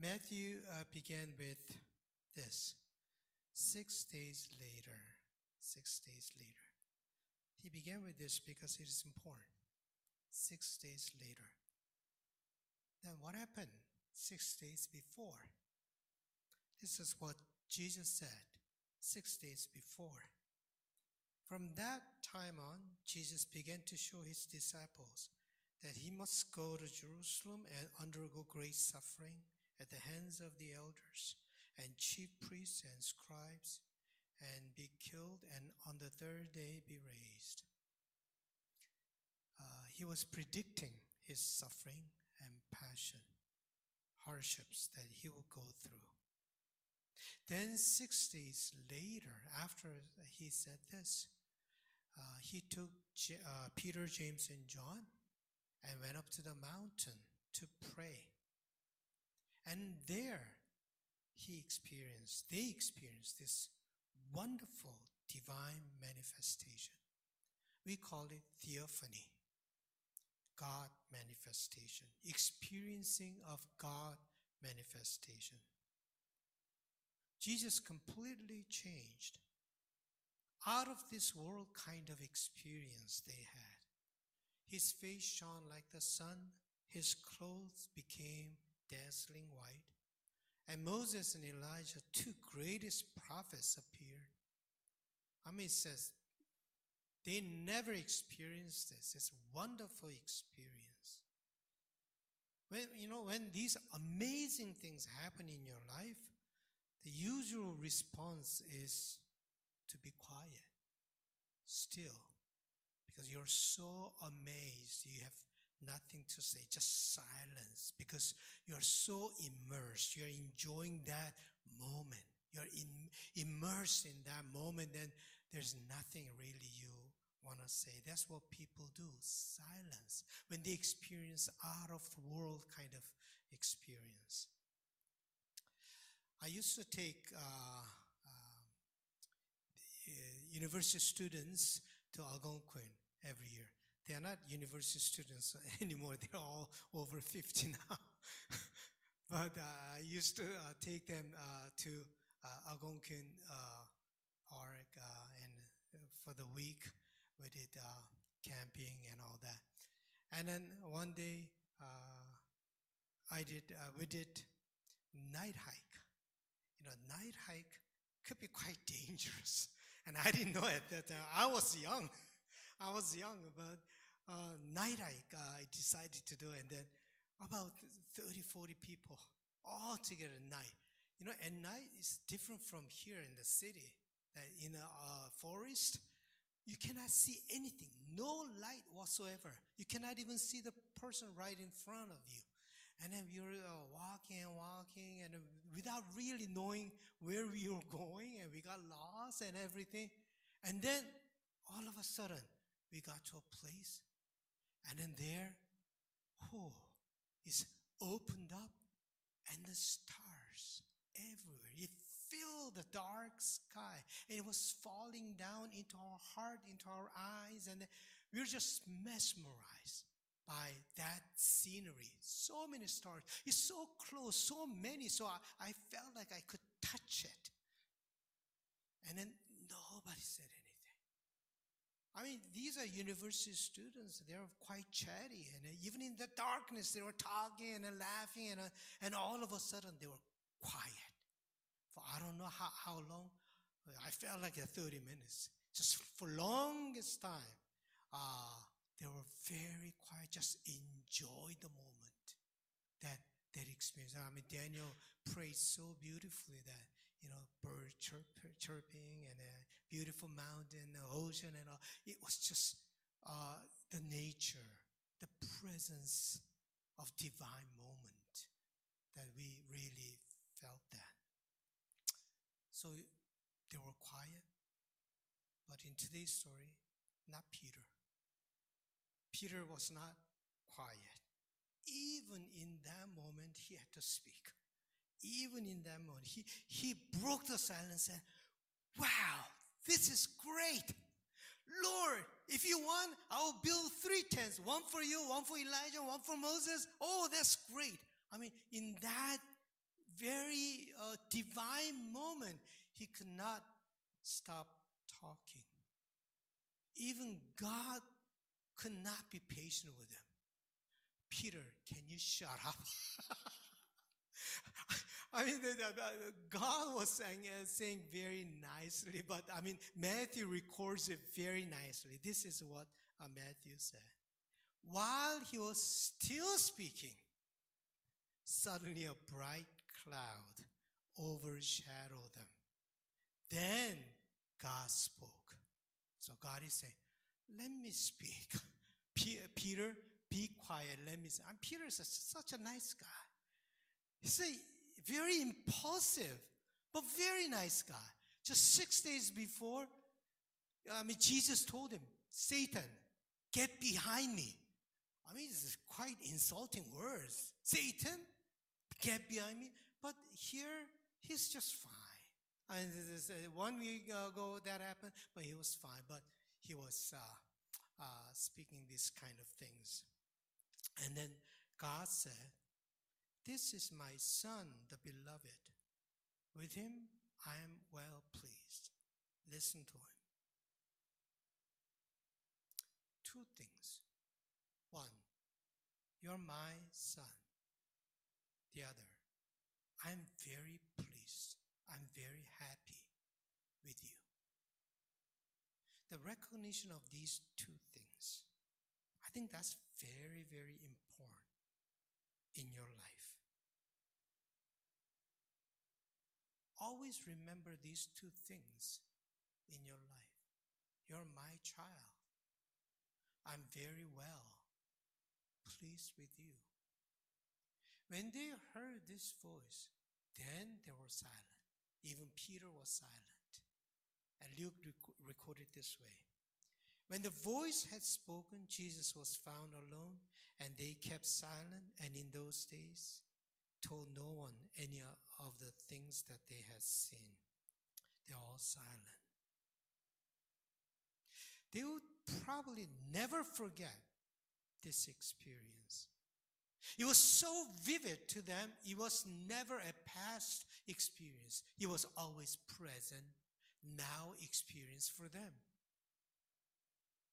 Matthew uh, began with this six days later. Six days later. He began with this because it is important. Six days later. Then what happened six days before? This is what Jesus said six days before. From that time on, Jesus began to show his disciples that he must go to Jerusalem and undergo great suffering at the hands of the elders and chief priests and scribes and be killed and on the third day be raised. Uh, he was predicting his suffering and passion, hardships that he will go through. Then, six days later, after he said this, uh, he took J- uh, Peter, James, and John and went up to the mountain to pray. And there he experienced, they experienced this wonderful divine manifestation. We call it theophany, God manifestation, experiencing of God manifestation. Jesus completely changed. Out of this world kind of experience they had. His face shone like the sun, his clothes became dazzling white, and Moses and Elijah, two greatest prophets, appeared. I mean, it says they never experienced this. It's a wonderful experience. When you know when these amazing things happen in your life, the usual response is to be quiet, still, because you're so amazed. You have nothing to say, just silence, because you're so immersed. You're enjoying that moment. You're in, immersed in that moment, and there's nothing really you want to say. That's what people do silence when they experience out of the world kind of experience. I used to take uh, uh, university students to Algonquin every year. They are not university students anymore. They're all over 50 now. but uh, I used to uh, take them uh, to uh, Algonquin Park and for the week we did camping and all that. And then one day I did we did night hike you know, night hike could be quite dangerous. And I didn't know at that. I was young. I was young, but uh, night hike uh, I decided to do. And then about 30, 40 people all together at night. You know, at night is different from here in the city. That in a uh, forest, you cannot see anything, no light whatsoever. You cannot even see the person right in front of you. And then we were uh, walking and walking and without really knowing where we were going and we got lost and everything. And then all of a sudden we got to a place and then there, oh, it's opened up and the stars everywhere. It filled the dark sky and it was falling down into our heart, into our eyes, and we were just mesmerized by that scenery. So many stars. It's so close, so many. So I, I felt like I could touch it. And then nobody said. I mean, these are university students. They're quite chatty. And uh, even in the darkness, they were talking and laughing. And, uh, and all of a sudden, they were quiet. For I don't know how, how long. I felt like 30 minutes. Just for longest time. Uh, they were very quiet, just enjoy the moment that that experience. I mean, Daniel prayed so beautifully that you know, bird chirp, chirping and a beautiful mountain, the ocean, and all. It was just uh, the nature, the presence of divine moment that we really felt that. So they were quiet, but in today's story, not Peter. Peter was not quiet. Even in that moment, he had to speak. Even in that moment, he, he broke the silence and, wow, this is great. Lord, if you want, I will build three tents one for you, one for Elijah, one for Moses. Oh, that's great. I mean, in that very uh, divine moment, he could not stop talking. Even God could not be patient with him. Peter, can you shut up? I mean, God was saying, uh, saying very nicely, but I mean, Matthew records it very nicely. This is what uh, Matthew said. While he was still speaking, suddenly a bright cloud overshadowed them. Then God spoke. So God is saying, let me speak. Peter, be quiet. Let me say. And Peter is such a nice guy. A very impulsive, but very nice guy. Just six days before, I mean, Jesus told him, Satan, get behind me. I mean, this is quite insulting words. Satan, get behind me. But here, he's just fine. And this, uh, one week ago that happened, but he was fine. But he was uh, uh, speaking these kind of things. And then God said, This is my son, the beloved. With him I am well pleased. Listen to him. Two things. One, you're my son. The other, I'm very pleased. I'm very happy with you. The recognition of these two things, I think that's very, very important in your life. Always remember these two things in your life. You're my child. I'm very well pleased with you. When they heard this voice, then they were silent. Even Peter was silent. And Luke rec- recorded this way. When the voice had spoken, Jesus was found alone, and they kept silent, and in those days told no one any of the things that they had seen. They're all silent. They would probably never forget this experience. It was so vivid to them, it was never a past experience. It was always present, now experience for them.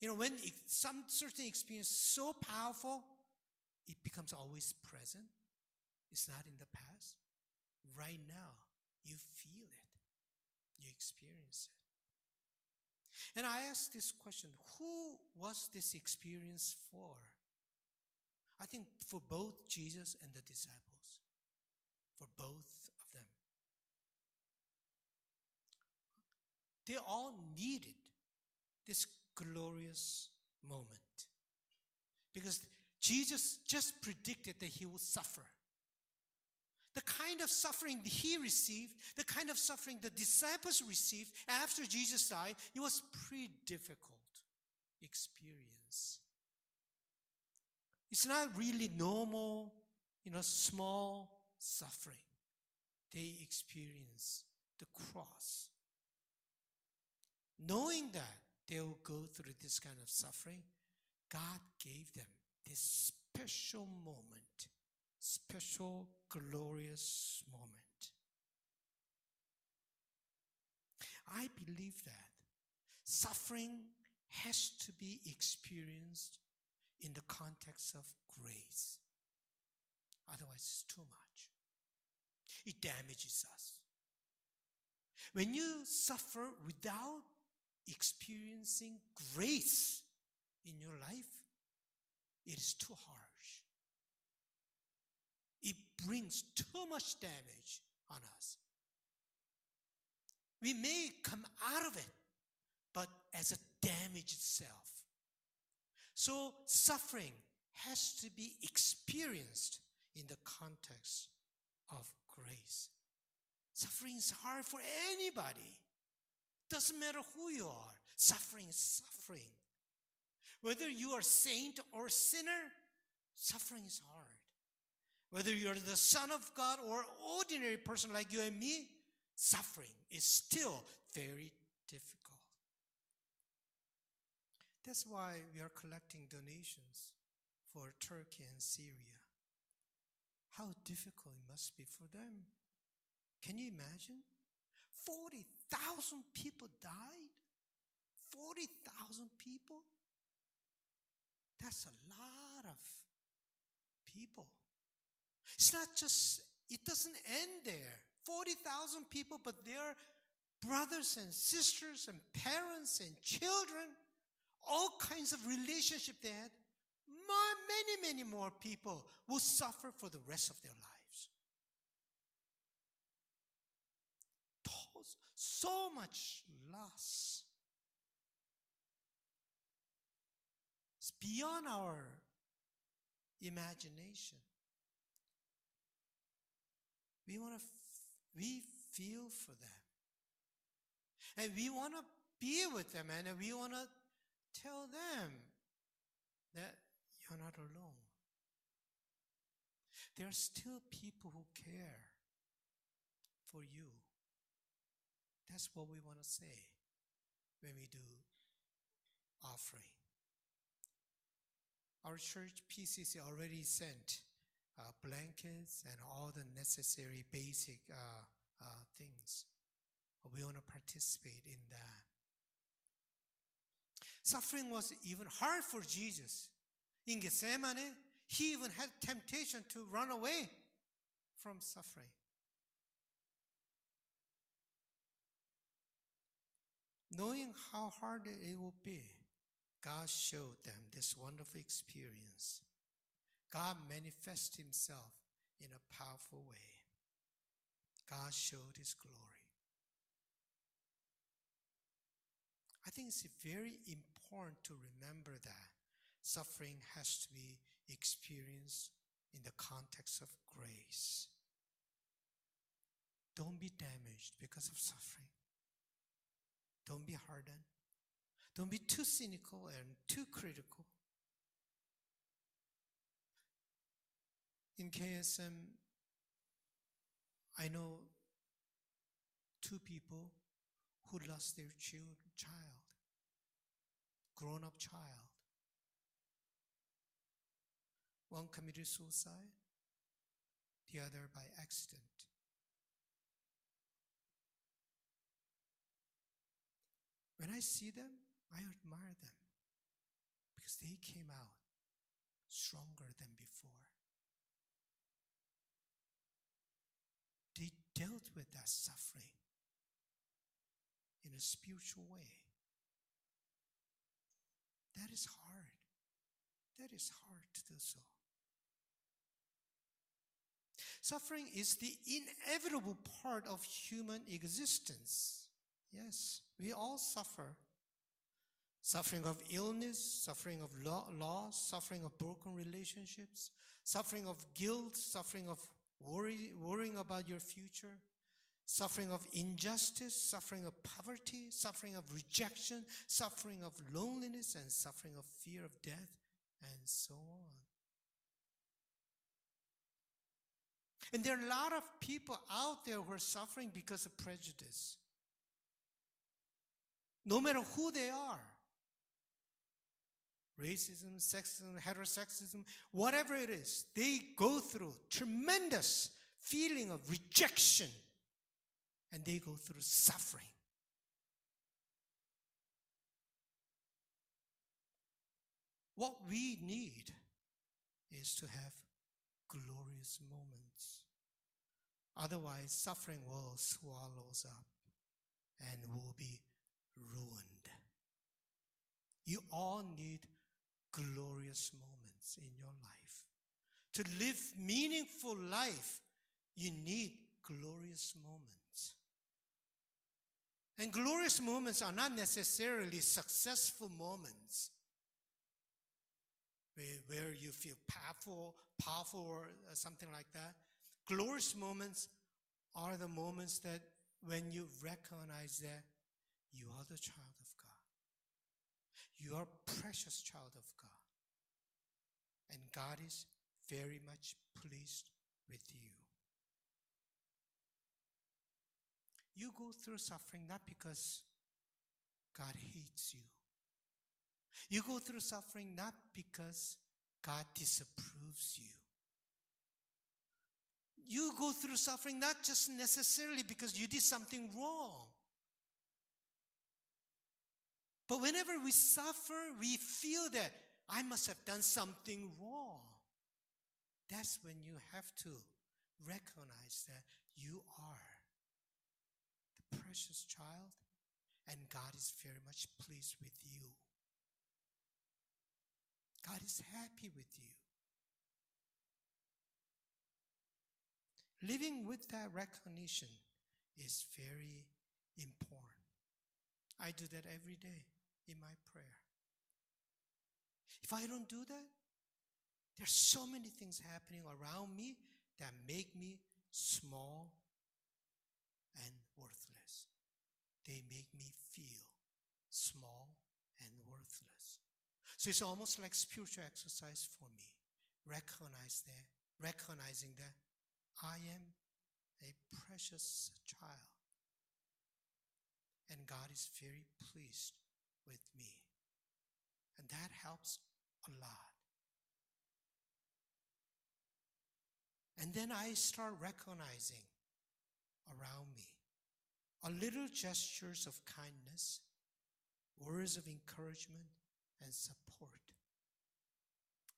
You know, when some certain experience so powerful, it becomes always present. It's not in the past. Right now, you feel it. You experience it. And I ask this question, who was this experience for? I think for both Jesus and the disciples, for both of them. They all needed this glorious moment because Jesus just predicted that he would suffer. The kind of suffering he received, the kind of suffering the disciples received after Jesus died, it was pretty difficult experience. It's not really normal, you know, small suffering. They experience the cross. Knowing that they will go through this kind of suffering, God gave them this special moment, special, glorious moment. I believe that suffering has to be experienced in the context of grace. Otherwise, it's too much. It damages us. When you suffer without experiencing grace in your life, it is too harsh. Brings too much damage on us. We may come out of it, but as a damage itself. So suffering has to be experienced in the context of grace. Suffering is hard for anybody. Doesn't matter who you are. Suffering is suffering. Whether you are saint or sinner, suffering is hard. Whether you're the son of God or ordinary person like you and me, suffering is still very difficult. That's why we are collecting donations for Turkey and Syria. How difficult it must be for them Can you imagine? 40,000 people died. 40,000 people? That's a lot of people. It's not just, it doesn't end there. 40,000 people, but their brothers and sisters and parents and children, all kinds of relationship they had. Many, many more people will suffer for the rest of their lives. So much loss. It's beyond our imagination. We want to, we feel for them. And we want to be with them and we want to tell them that you're not alone. There are still people who care for you. That's what we want to say when we do offering. Our church PCC already sent uh, blankets and all the necessary basic uh, uh, things. We want to participate in that. Suffering was even hard for Jesus. In Gethsemane, he even had temptation to run away from suffering. Knowing how hard it will be, God showed them this wonderful experience. God manifested himself in a powerful way. God showed his glory. I think it's very important to remember that suffering has to be experienced in the context of grace. Don't be damaged because of suffering. Don't be hardened. Don't be too cynical and too critical. In KSM, I know two people who lost their child, grown up child. One committed suicide, the other by accident. When I see them, I admire them because they came out stronger than before. Dealt with that suffering in a spiritual way. That is hard. That is hard to do so. Suffering is the inevitable part of human existence. Yes, we all suffer. Suffering of illness, suffering of loss, suffering of broken relationships, suffering of guilt, suffering of worry, worrying about your future, suffering of injustice, suffering of poverty, suffering of rejection, suffering of loneliness, and suffering of fear of death, and so on. And there are a lot of people out there who are suffering because of prejudice. No matter who they are racism, sexism, heterosexism, whatever it is, they go through tremendous feeling of rejection and they go through suffering. What we need is to have glorious moments. Otherwise, suffering will swallow us up and will be ruined. You all need glorious moments in your life. To live meaningful life, you need glorious moments. And glorious moments are not necessarily successful moments where, you feel powerful, powerful or uh, something like that. Glorious moments are the moments that when you recognize that you are the child. You are precious child of God. And God is very much pleased with you. You go through suffering not because God hates you. You go through suffering not because God disapproves you. you go through suffering not just necessarily because you did something wrong. But whenever we suffer, we feel that I must have done something wrong. That's when you have to recognize that you are the precious child and God is very much pleased with you. God is happy with you. Living with that recognition is very important. I do that every day in my prayer. If I don't do that, there's so many things happening around me that make me small and worthless. They make me feel small and worthless. So it's almost like spiritual exercise for me. Recognize that, recognizing that I am a precious child. And God is very pleased with me. And that helps a lot. And then I start recognizing around me a little gestures of kindness, words of encouragement and support.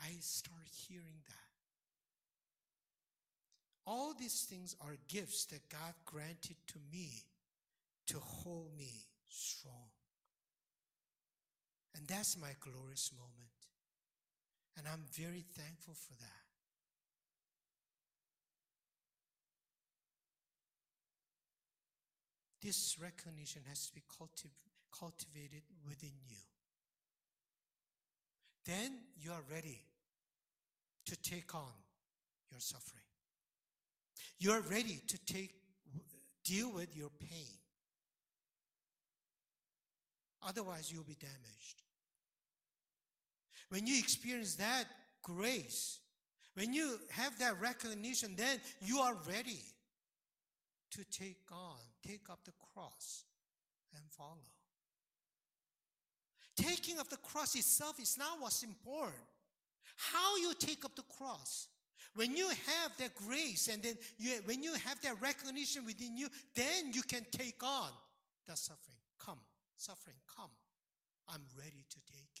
I start hearing that. All these things are gifts that God granted to me to hold me strong. And that's my glorious moment. And I'm very thankful for that. This recognition has to be cultiv- cultivated within you. Then you are ready to take on your suffering. You are ready to take, deal with your pain. Otherwise, you'll be damaged. When you experience that grace, when you have that recognition, then you are ready to take on, take up the cross and follow. Taking up the cross itself is not what's important. How you take up the cross. When you have that grace and then you, when you have that recognition within you, then you can take on the suffering. Come, suffering, come. I'm ready to take.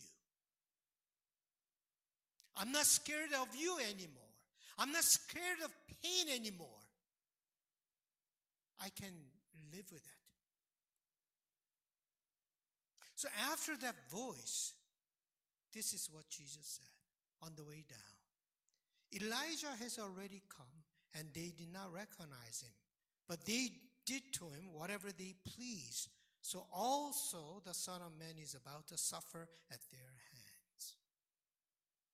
I'm not scared of you anymore. I'm not scared of pain anymore. I can live with it. So after that voice, this is what Jesus said on the way down. Elijah has already come and they did not recognize him, but they did to him whatever they pleased. So also the Son of Man is about to suffer at their.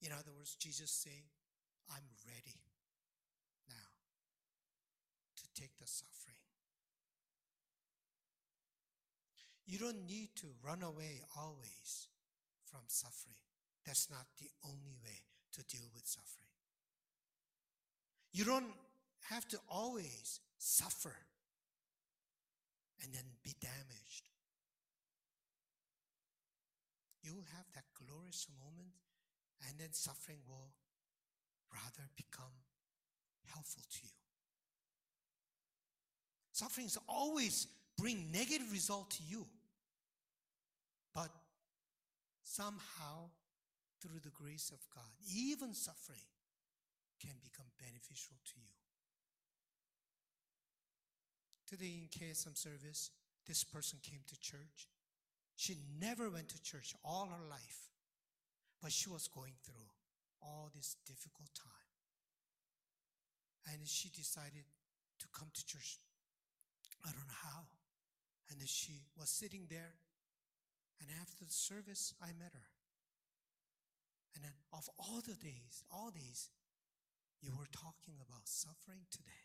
In other words, Jesus saying, I'm ready now to take the suffering. You don't need to run away always from suffering. That's not the only way to deal with suffering. You don't have to always suffer and then be damaged. You will have that glorious moment, and then suffering will rather become helpful to you. Sufferings always bring negative result to you. But somehow, through the grace of God, even suffering can become beneficial to you. Today in KSM service, this person came to church. She never went to church all her life, but she was going through all this difficult time. And she decided to come to church. I don't know how. And she was sitting there. And after the service, I met her. And then, of all the days, all days, you were talking about suffering today.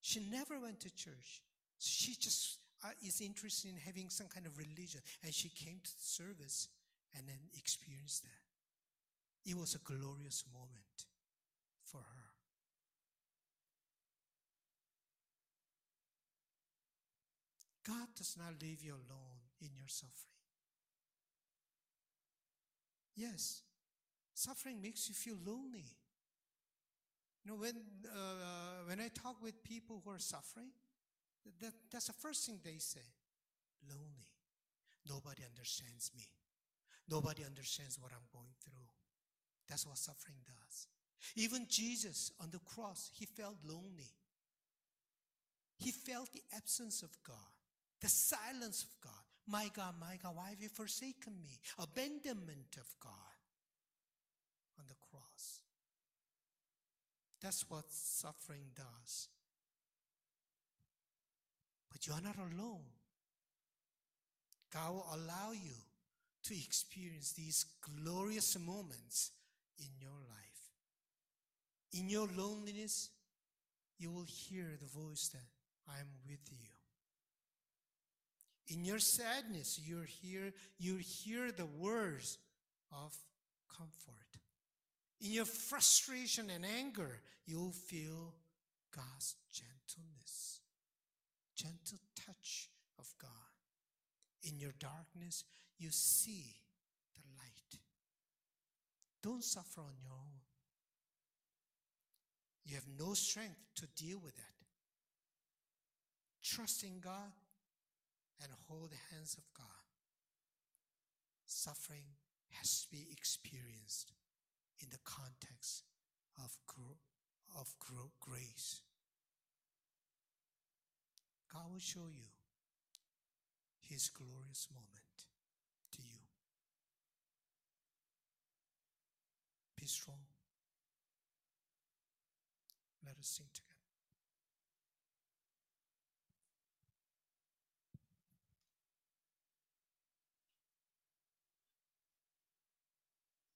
She never went to church. She just is interested in having some kind of religion. And she came to the service and then experienced that. It was a glorious moment for her. God does not leave you alone in your suffering. Yes, suffering makes you feel lonely. You know, when, uh, when I talk with people who are suffering, that, that's the first thing they say lonely. Nobody understands me. Nobody understands what I'm going through. That's what suffering does. Even Jesus on the cross, he felt lonely. He felt the absence of God, the silence of God. My God, my God, why have you forsaken me? Abandonment of God on the cross. That's what suffering does. You are not alone. God will allow you to experience these glorious moments in your life. In your loneliness, you will hear the voice that I am with you. In your sadness, you hear, you hear the words of comfort. In your frustration and anger, you'll feel God's gentleness, gentle touch of God. In your darkness, you see the light. Don't suffer on your own. You have no strength to deal with that. Trust in God and hold the hands of God. Suffering has to be experienced in the context of, of grace. God will show you his glorious moment to you. Be strong. Let us sing together.